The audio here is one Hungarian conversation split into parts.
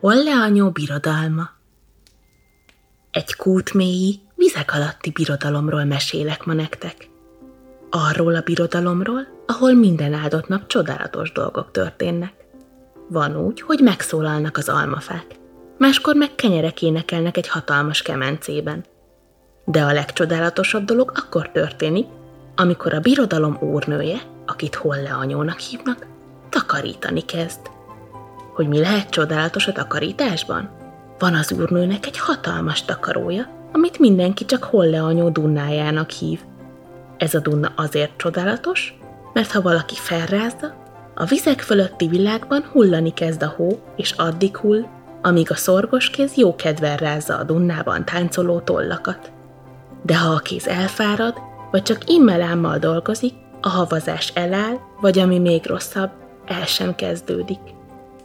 Holle anyó birodalma Egy kútmélyi, vizek alatti birodalomról mesélek ma nektek. Arról a birodalomról, ahol minden áldott nap csodálatos dolgok történnek. Van úgy, hogy megszólalnak az almafák, máskor meg kenyerek énekelnek egy hatalmas kemencében. De a legcsodálatosabb dolog akkor történik, amikor a birodalom úrnője, akit Holle anyónak hívnak, takarítani kezd. Hogy mi lehet csodálatos a takarításban? Van az úrnőnek egy hatalmas takarója, amit mindenki csak Holle anyó dunnájának hív. Ez a dunna azért csodálatos, mert ha valaki felrázza, a vizek fölötti világban hullani kezd a hó, és addig hull, amíg a szorgos kéz jó kedvel rázza a dunnában táncoló tollakat. De ha a kéz elfárad, vagy csak immelámmal dolgozik, a havazás eláll, vagy ami még rosszabb, el sem kezdődik.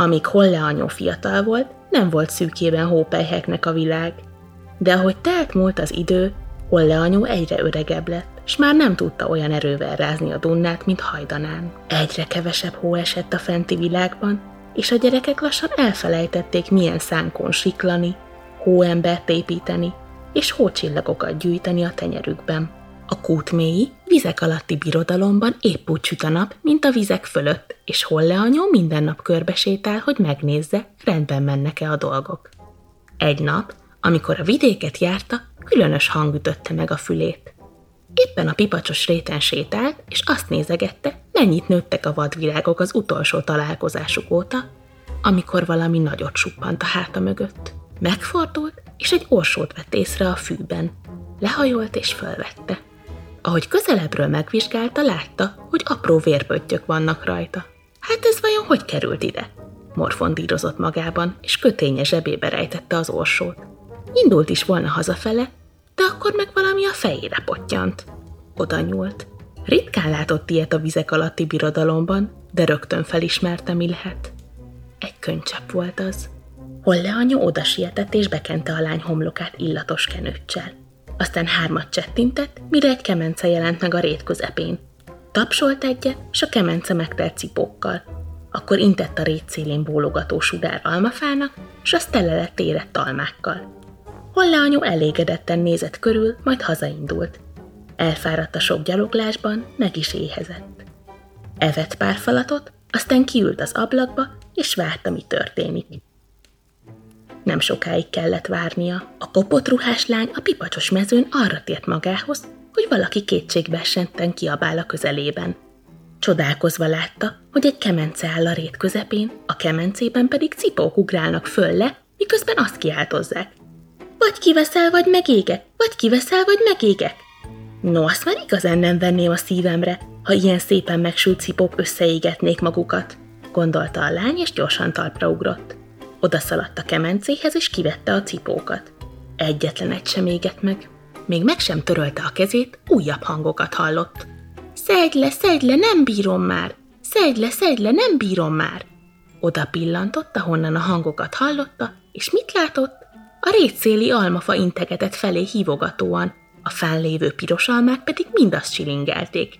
Amíg Holle anyó fiatal volt, nem volt szűkében hópelyheknek a világ. De ahogy telt múlt az idő, Holle anyó egyre öregebb lett, s már nem tudta olyan erővel rázni a dunnát, mint hajdanán. Egyre kevesebb hó esett a fenti világban, és a gyerekek lassan elfelejtették, milyen szánkon siklani, hóembert építeni, és hócsillagokat gyűjteni a tenyerükben. A kútmélyi, vizek alatti birodalomban épp úgy süt a nap, mint a vizek fölött, és Holle anyó minden nap körbesétál, hogy megnézze, rendben mennek-e a dolgok. Egy nap, amikor a vidéket járta, különös hang ütötte meg a fülét. Éppen a pipacsos réten sétált, és azt nézegette, mennyit nőttek a vadvilágok az utolsó találkozásuk óta, amikor valami nagyot suppant a háta mögött. Megfordult, és egy orsót vett észre a fűben. Lehajolt és fölvette. Ahogy közelebbről megvizsgálta, látta, hogy apró vérpöttyök vannak rajta. Hát ez vajon hogy került ide? Morfondírozott magában, és köténye zsebébe rejtette az orsót. Indult is volna hazafele, de akkor meg valami a fejére pottyant. Oda nyúlt. Ritkán látott ilyet a vizek alatti birodalomban, de rögtön felismerte, mi lehet. Egy könycsepp volt az. Holle anya oda sietett és bekente a lány homlokát illatos kenőccsel. Aztán hármat csettintett, mire egy kemence jelent meg a rét közepén. Tapsolt egyet, s a kemence megtelt cipókkal. Akkor intett a rét szélén bólogató sudár almafának, s azt tele lett érett almákkal. Holle anyu elégedetten nézett körül, majd hazaindult. Elfáradt a sok gyaloglásban, meg is éhezett. Evett pár falatot, aztán kiült az ablakba, és várta, mi történik. Nem sokáig kellett várnia. A kopott ruhás lány a pipacsos mezőn arra tért magához, hogy valaki kétségbe esetten kiabál a közelében. Csodálkozva látta, hogy egy kemence áll a rét közepén, a kemencében pedig cipók ugrálnak föl le, miközben azt kiáltozzák. Vagy kiveszel, vagy megégek, vagy kiveszel, vagy megégek. No, azt már igazán nem venném a szívemre, ha ilyen szépen megsült cipók összeégetnék magukat, gondolta a lány, és gyorsan talpra ugrott. Oda szaladt a kemencéhez, és kivette a cipókat. Egyetlen egy sem égett meg. Még meg sem törölte a kezét, újabb hangokat hallott. Szedj le, szedj le, nem bírom már! Szedj le, szedj le, nem bírom már! Oda pillantott, ahonnan a hangokat hallotta, és mit látott? A rétszéli almafa integetett felé hívogatóan, a fán piros almák pedig mind azt csilingelték.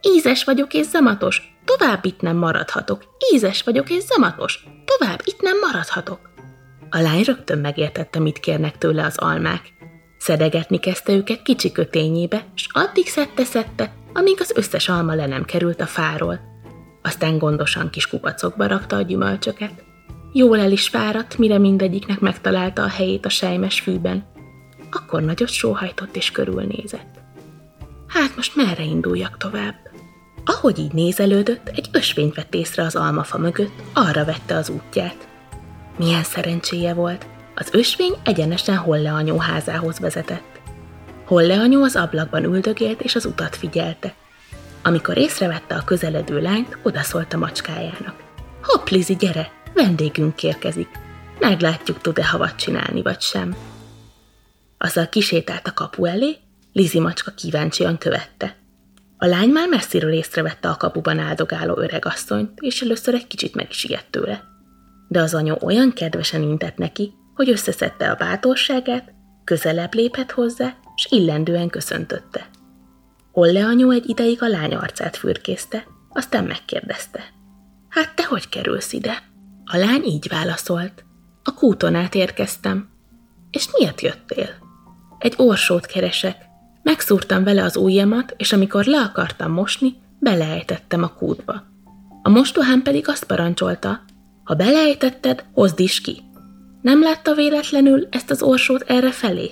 Ízes vagyok és zamatos, tovább itt nem maradhatok. Ízes vagyok és zamatos, tovább itt nem maradhatok. A lány rögtön megértette, mit kérnek tőle az almák. Szedegetni kezdte őket kicsi kötényébe, s addig szedte-szedte, amíg az összes alma le nem került a fáról. Aztán gondosan kis kupacokba rakta a gyümölcsöket. Jól el is fáradt, mire mindegyiknek megtalálta a helyét a sejmes fűben. Akkor nagyot sóhajtott és körülnézett. Hát most merre induljak tovább? Ahogy így nézelődött, egy ösvényt vett észre az almafa mögött, arra vette az útját. Milyen szerencséje volt, az ösvény egyenesen Holle anyó házához vezetett. Holle anyó az ablakban üldögélt és az utat figyelte. Amikor észrevette a közeledő lányt, odaszólt a macskájának. Hopp, Lizi, gyere, vendégünk érkezik. Meglátjuk, tud-e havat csinálni, vagy sem. Azzal kisétált a kapu elé, Lizi macska kíváncsian követte. A lány már messziről észrevette a kapuban áldogáló öregasszonyt, és először egy kicsit meg is ijedt tőle. De az anya olyan kedvesen intett neki, hogy összeszedte a bátorságát, közelebb lépett hozzá, s illendően köszöntötte. Holle anyu egy ideig a lány arcát fürkészte, aztán megkérdezte. Hát te hogy kerülsz ide? A lány így válaszolt. A kúton át érkeztem. És miért jöttél? Egy orsót keresek. Megszúrtam vele az ujjamat, és amikor le akartam mosni, beleejtettem a kútba. A mostohám pedig azt parancsolta, ha beleejtetted, hozd is ki. Nem látta véletlenül ezt az orsót erre felé?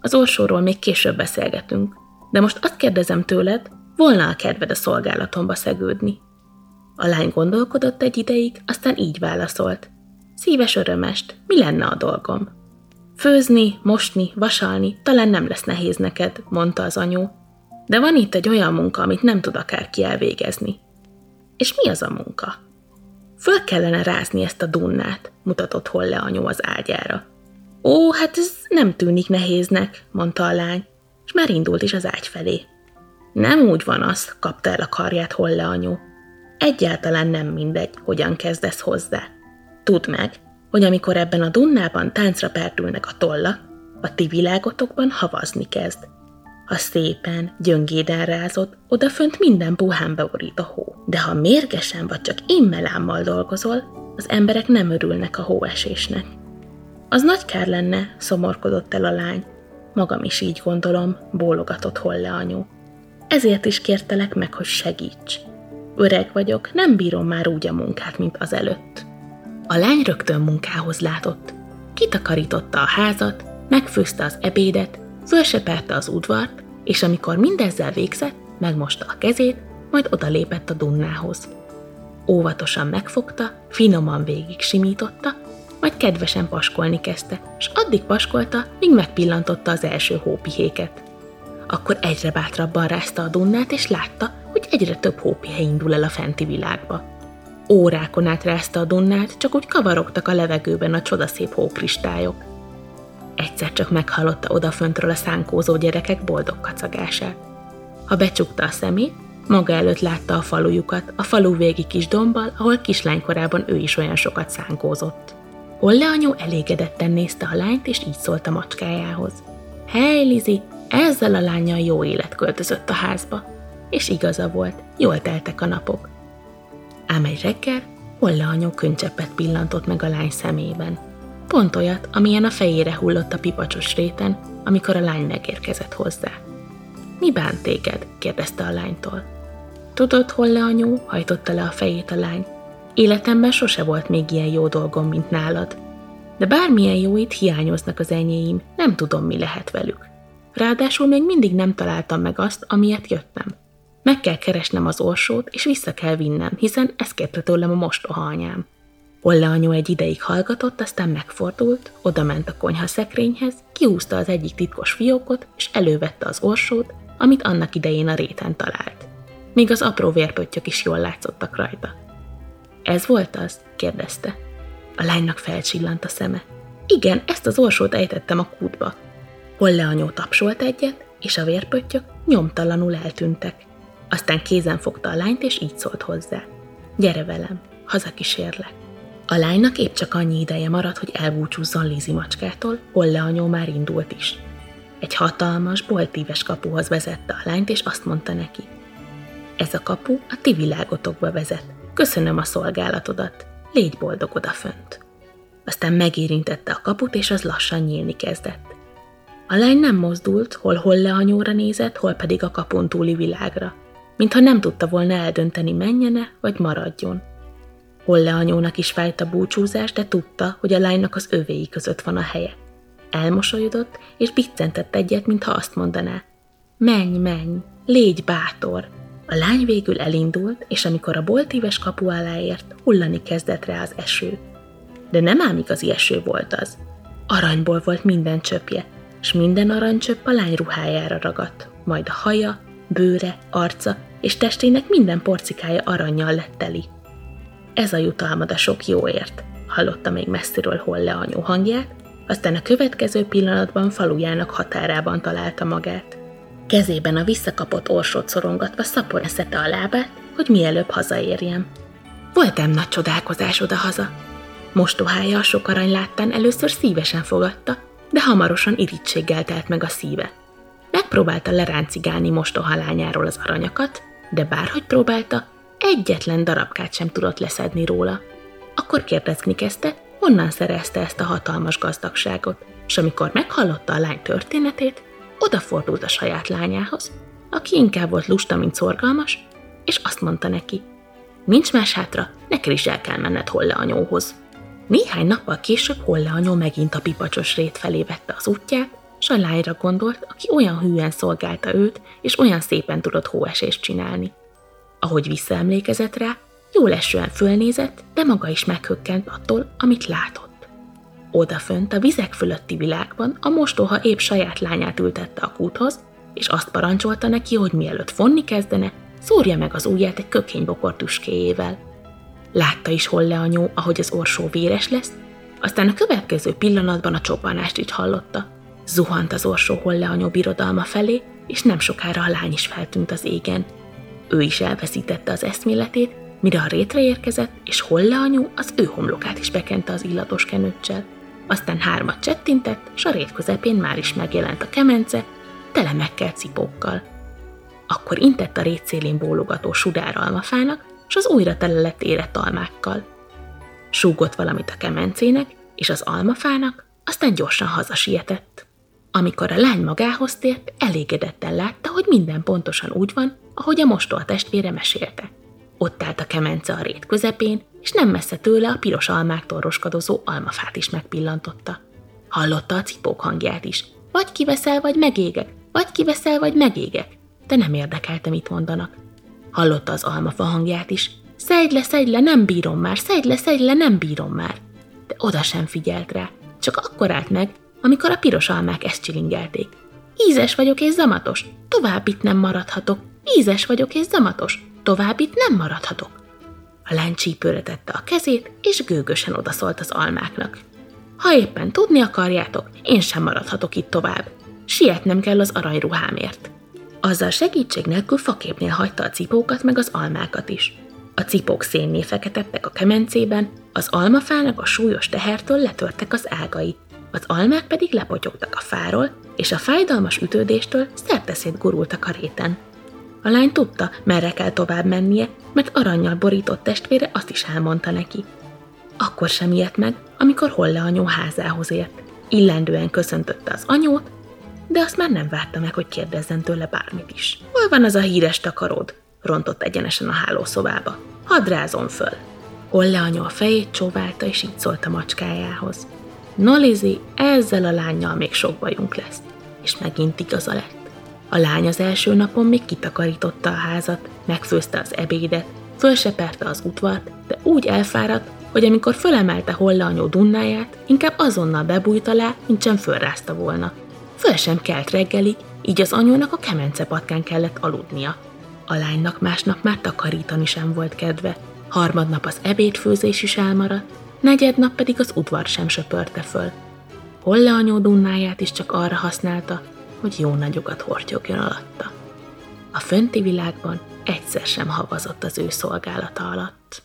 Az orsóról még később beszélgetünk, de most azt kérdezem tőled, volna a kedved a szolgálatomba szegődni. A lány gondolkodott egy ideig, aztán így válaszolt. Szíves örömest, mi lenne a dolgom? Főzni, mosni, vasalni talán nem lesz nehéz neked, mondta az anyu. De van itt egy olyan munka, amit nem tud akárki elvégezni. És mi az a munka? Föl kellene rázni ezt a dunnát, mutatott Holle anyu az ágyára. Ó, hát ez nem tűnik nehéznek, mondta a lány, és már indult is az ágy felé. Nem úgy van az, kapta el a karját Holle anyu. Egyáltalán nem mindegy, hogyan kezdesz hozzá. Tudd meg, hogy amikor ebben a dunnában táncra pertülnek a tollak, a ti világotokban havazni kezd. Ha szépen, gyöngéden rázod, odafönt minden puhán beborít a hó. De ha mérgesen vagy csak immelámmal dolgozol, az emberek nem örülnek a hóesésnek. Az nagy kár lenne, szomorkodott el a lány. Magam is így gondolom, bólogatott Holle anyu. Ezért is kértelek meg, hogy segíts. Öreg vagyok, nem bírom már úgy a munkát, mint az előtt. A lány rögtön munkához látott. Kitakarította a házat, megfőzte az ebédet, fölseperte az udvart, és amikor mindezzel végzett, megmosta a kezét, majd odalépett a Dunnához. Óvatosan megfogta, finoman végig simította, majd kedvesen paskolni kezdte, és addig paskolta, míg megpillantotta az első hópihéket. Akkor egyre bátrabban rázta a Dunnát, és látta, hogy egyre több hópihe indul el a fenti világba. Órákon át rázta a Dunnát, csak úgy kavarogtak a levegőben a csodaszép hókristályok. Egyszer csak meghallotta odaföntről a szánkózó gyerekek boldog kacagását. Ha becsukta a szemét, maga előtt látta a falujukat, a falu végi kis dombbal, ahol kislánykorában ő is olyan sokat szánkózott. Holle anyu elégedetten nézte a lányt, és így szólt a macskájához. Hely, Lizi, ezzel a lányjal jó élet költözött a házba. És igaza volt, jól teltek a napok. Ám egy reggel Holle anyu könycseppet pillantott meg a lány szemében. Pont olyat, amilyen a fejére hullott a pipacsos réten, amikor a lány megérkezett hozzá. Mi bánt téged? kérdezte a lánytól. Tudod, hol le anyu? hajtotta le a fejét a lány. Életemben sose volt még ilyen jó dolgom, mint nálad. De bármilyen jó itt hiányoznak az enyéim, nem tudom, mi lehet velük. Ráadásul még mindig nem találtam meg azt, amiért jöttem. Meg kell keresnem az orsót, és vissza kell vinnem, hiszen ezt kérte tőlem a mostoha anyám. Olle anyu egy ideig hallgatott, aztán megfordult, odament a konyha szekrényhez, kiúzta az egyik titkos fiókot, és elővette az orsót, amit annak idején a réten talált. Még az apró vérpöttyök is jól látszottak rajta. Ez volt az? kérdezte. A lánynak felcsillant a szeme. Igen, ezt az orsót ejtettem a kútba. Holle anyó tapsolt egyet, és a vérpöttyök nyomtalanul eltűntek. Aztán kézen fogta a lányt, és így szólt hozzá. Gyere velem, hazakísérlek. A lánynak épp csak annyi ideje maradt, hogy elbúcsúzzon Lizi macskától, Holle anyó már indult is. Egy hatalmas, boltíves kapuhoz vezette a lányt, és azt mondta neki. Ez a kapu a ti világotokba vezet. Köszönöm a szolgálatodat. Légy boldog odafönt. Aztán megérintette a kaput, és az lassan nyílni kezdett. A lány nem mozdult, hol Holle anyóra nézett, hol pedig a kapun túli világra, mintha nem tudta volna eldönteni menjene vagy maradjon. Holle anyónak is fájt a búcsúzás, de tudta, hogy a lánynak az övéi között van a helye. Elmosolyodott, és biccentett egyet, mintha azt mondaná. Menj, menj, légy bátor! A lány végül elindult, és amikor a boltíves kapu alá ért, hullani kezdett rá az eső. De nem ám igazi eső volt az. Aranyból volt minden csöpje, és minden aranycsöpp a lány ruhájára ragadt, majd a haja, bőre, arca és testének minden porcikája aranyjal lett teli. Ez a jutalmad a sok jóért, hallotta még messziről Holle anyu hangját, aztán a következő pillanatban falujának határában találta magát. Kezében a visszakapott orsót szorongatva szapor eszete a lábát, hogy mielőbb hazaérjem. Voltam nagy csodálkozás oda-haza. Mostohája a sok arany láttán először szívesen fogadta, de hamarosan irítséggel telt meg a szíve. Megpróbálta leráncigálni mostoha lányáról az aranyakat, de bárhogy próbálta, egyetlen darabkát sem tudott leszedni róla. Akkor kérdezni kezdte, honnan szerezte ezt a hatalmas gazdagságot, és amikor meghallotta a lány történetét, odafordult a saját lányához, aki inkább volt lusta, mint szorgalmas, és azt mondta neki, nincs más hátra, neked is el kell menned Holle anyóhoz. Néhány nappal később Holle anyó megint a pipacsos rét felé vette az útját, s a lányra gondolt, aki olyan hűen szolgálta őt, és olyan szépen tudott hóesést csinálni. Ahogy visszaemlékezett rá, jól esően fölnézett, de maga is meghökkent attól, amit látott. Odafönt a vizek fölötti világban a mostoha épp saját lányát ültette a kúthoz, és azt parancsolta neki, hogy mielőtt fonni kezdene, szórja meg az ujját egy kökénybokor tüskéjével. Látta is Holle anyó, ahogy az orsó véres lesz, aztán a következő pillanatban a csobbanást is hallotta. Zuhant az orsó Holle anyó birodalma felé, és nem sokára a lány is feltűnt az égen. Ő is elveszítette az eszméletét, mire a rétre érkezett, és Holle anyu az ő homlokát is bekente az illatos kenőccsel. Aztán hármat csettintett, s a rét közepén már is megjelent a kemence, tele megkelt cipókkal. Akkor intett a rét szélén bólogató sudár almafának, s az újra tele lett érett almákkal. Súgott valamit a kemencének és az almafának, aztán gyorsan hazasietett. Amikor a lány magához tért, elégedetten látta, hogy minden pontosan úgy van, ahogy a mostól testvére mesélte. Ott állt a kemence a rét közepén, és nem messze tőle a piros almáktól roskadozó almafát is megpillantotta. Hallotta a cipók hangját is. Vagy kiveszel, vagy megégek, vagy kiveszel, vagy megégek. De nem érdekelte, mit mondanak. Hallotta az almafa hangját is. Szedj le, szedj le, nem bírom már, szedj le, szedj le, nem bírom már. De oda sem figyelt rá. Csak akkor állt meg, amikor a piros almák ezt csilingelték. Ízes vagyok és zamatos, tovább itt nem maradhatok. Ízes vagyok és zamatos, tovább itt nem maradhatok. A lány csípőre a kezét, és gőgösen odaszólt az almáknak. Ha éppen tudni akarjátok, én sem maradhatok itt tovább. Sietnem kell az aranyruhámért. Azzal segítség nélkül faképnél hagyta a cipókat meg az almákat is. A cipók szénné feketedtek a kemencében, az almafának a súlyos tehertől letörtek az ágai, az almák pedig lepotyogtak a fáról, és a fájdalmas ütődéstől szerteszét gurultak a réten. A lány tudta, merre kell tovább mennie, mert aranyjal borított testvére azt is elmondta neki. Akkor sem ijedt meg, amikor Holle anyó házához ért. Illendően köszöntötte az anyót, de azt már nem várta meg, hogy kérdezzen tőle bármit is. Hol van az a híres takaród? rontott egyenesen a hálószobába. Hadd rázom föl. Holle anya a fejét csóválta, és így szólt a macskájához. No, Lizi, ezzel a lányjal még sok bajunk lesz. És megint igaza lett. A lány az első napon még kitakarította a házat, megfőzte az ebédet, fölseperte az utvart, de úgy elfáradt, hogy amikor fölemelte Holle anyó dunnáját, inkább azonnal bebújt alá, mint sem fölrázta volna. Föl sem kelt reggelig, így az anyónak a kemence patkán kellett aludnia. A lánynak másnap már takarítani sem volt kedve, harmadnap az ebédfőzés is elmaradt, negyednap pedig az udvar sem söpörte föl. Holle anyó dunnáját is csak arra használta, hogy jó nagyokat hortyogjon alatta. A fönti világban egyszer sem havazott az ő szolgálata alatt.